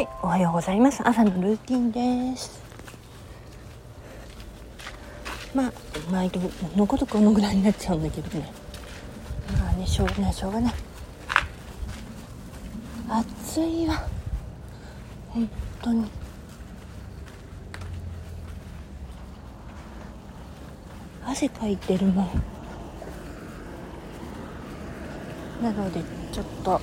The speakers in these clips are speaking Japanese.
い、おはようございます。朝のルーティンです。まあ毎度のことこのぐらいになっちゃうんだけどね。まあねしょうがないしょうがない。暑いわ。本当に。汗かいてるもん。なのでちょっと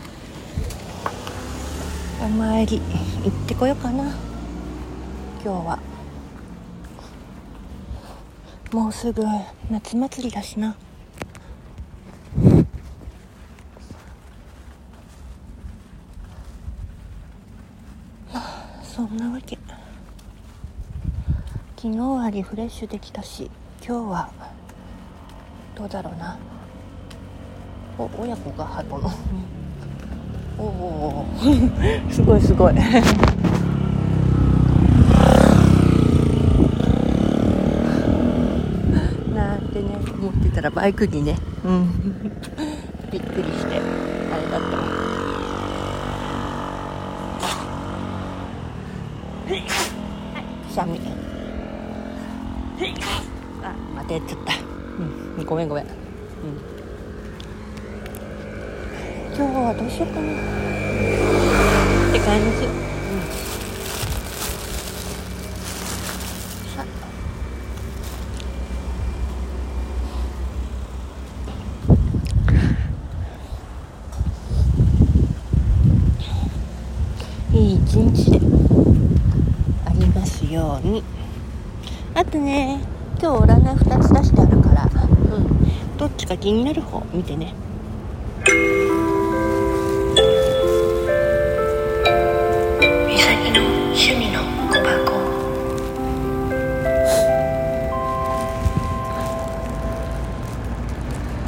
お参り行ってこようかな。今日は。もうすぐ夏祭りだしな。そんなわけ。昨日はリフレッシュできたし今日はどうだろうな。お親子がハトのおおすごいすごい。なんてね思ってたらバイクにね。うん。びっくりして。あれだったわ。くしゃみ。あまたやっちゃったうん。ごめんごめん。うん。今日はどうしようかな。って感じ、うん、さ。いい一日で。ありますように。あとね今日占い2つ出してあるから、うん、どっちか気になる方見てね趣味の小判。